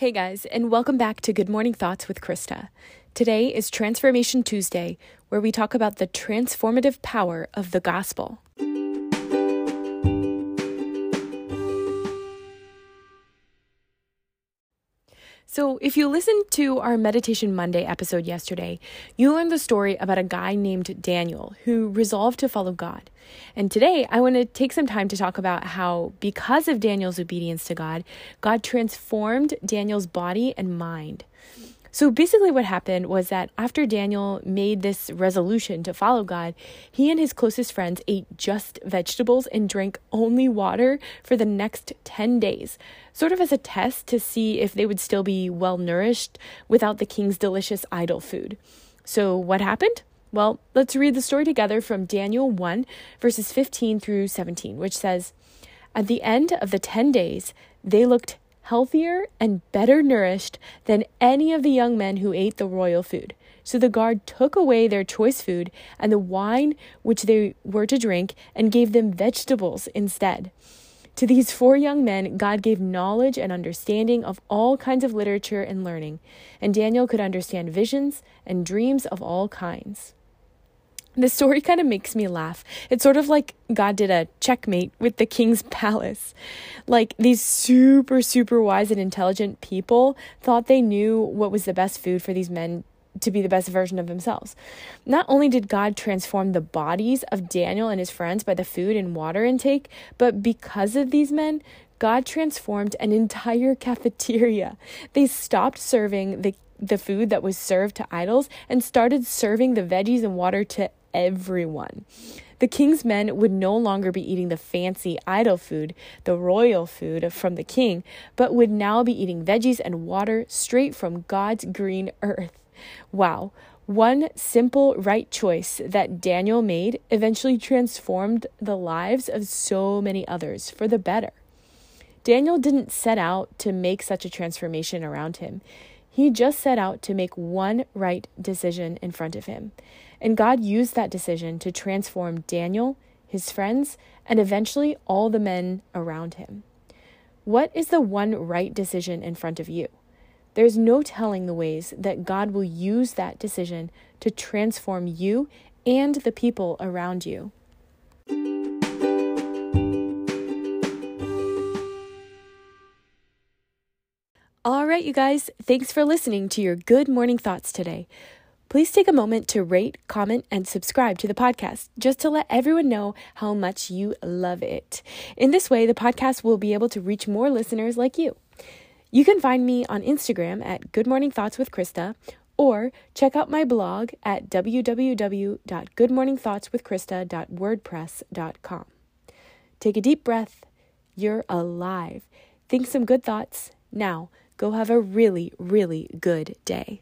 Hey guys, and welcome back to Good Morning Thoughts with Krista. Today is Transformation Tuesday, where we talk about the transformative power of the gospel. So, if you listened to our Meditation Monday episode yesterday, you learned the story about a guy named Daniel who resolved to follow God. And today, I want to take some time to talk about how, because of Daniel's obedience to God, God transformed Daniel's body and mind. So basically, what happened was that after Daniel made this resolution to follow God, he and his closest friends ate just vegetables and drank only water for the next 10 days, sort of as a test to see if they would still be well nourished without the king's delicious idol food. So, what happened? Well, let's read the story together from Daniel 1, verses 15 through 17, which says, At the end of the 10 days, they looked healthier and better nourished than any of the young men who ate the royal food. So the guard took away their choice food and the wine which they were to drink and gave them vegetables instead. To these four young men, God gave knowledge and understanding of all kinds of literature and learning, and Daniel could understand visions and dreams of all kinds. The story kind of makes me laugh. It's sort of like God did a checkmate with the king's palace. Like these super, super wise and intelligent people thought they knew what was the best food for these men to be the best version of themselves. Not only did God transform the bodies of Daniel and his friends by the food and water intake, but because of these men, God transformed an entire cafeteria. They stopped serving the the food that was served to idols and started serving the veggies and water to everyone. The king's men would no longer be eating the fancy idol food, the royal food from the king, but would now be eating veggies and water straight from God's green earth. Wow. One simple right choice that Daniel made eventually transformed the lives of so many others for the better. Daniel didn't set out to make such a transformation around him. He just set out to make one right decision in front of him. And God used that decision to transform Daniel, his friends, and eventually all the men around him. What is the one right decision in front of you? There's no telling the ways that God will use that decision to transform you and the people around you. All right, you guys, thanks for listening to your Good Morning Thoughts today. Please take a moment to rate, comment, and subscribe to the podcast just to let everyone know how much you love it. In this way, the podcast will be able to reach more listeners like you. You can find me on Instagram at Good Morning Thoughts with Krista or check out my blog at www.goodmorningthoughtswithkrista.wordpress.com. Take a deep breath. You're alive. Think some good thoughts. Now, Go have a really, really good day.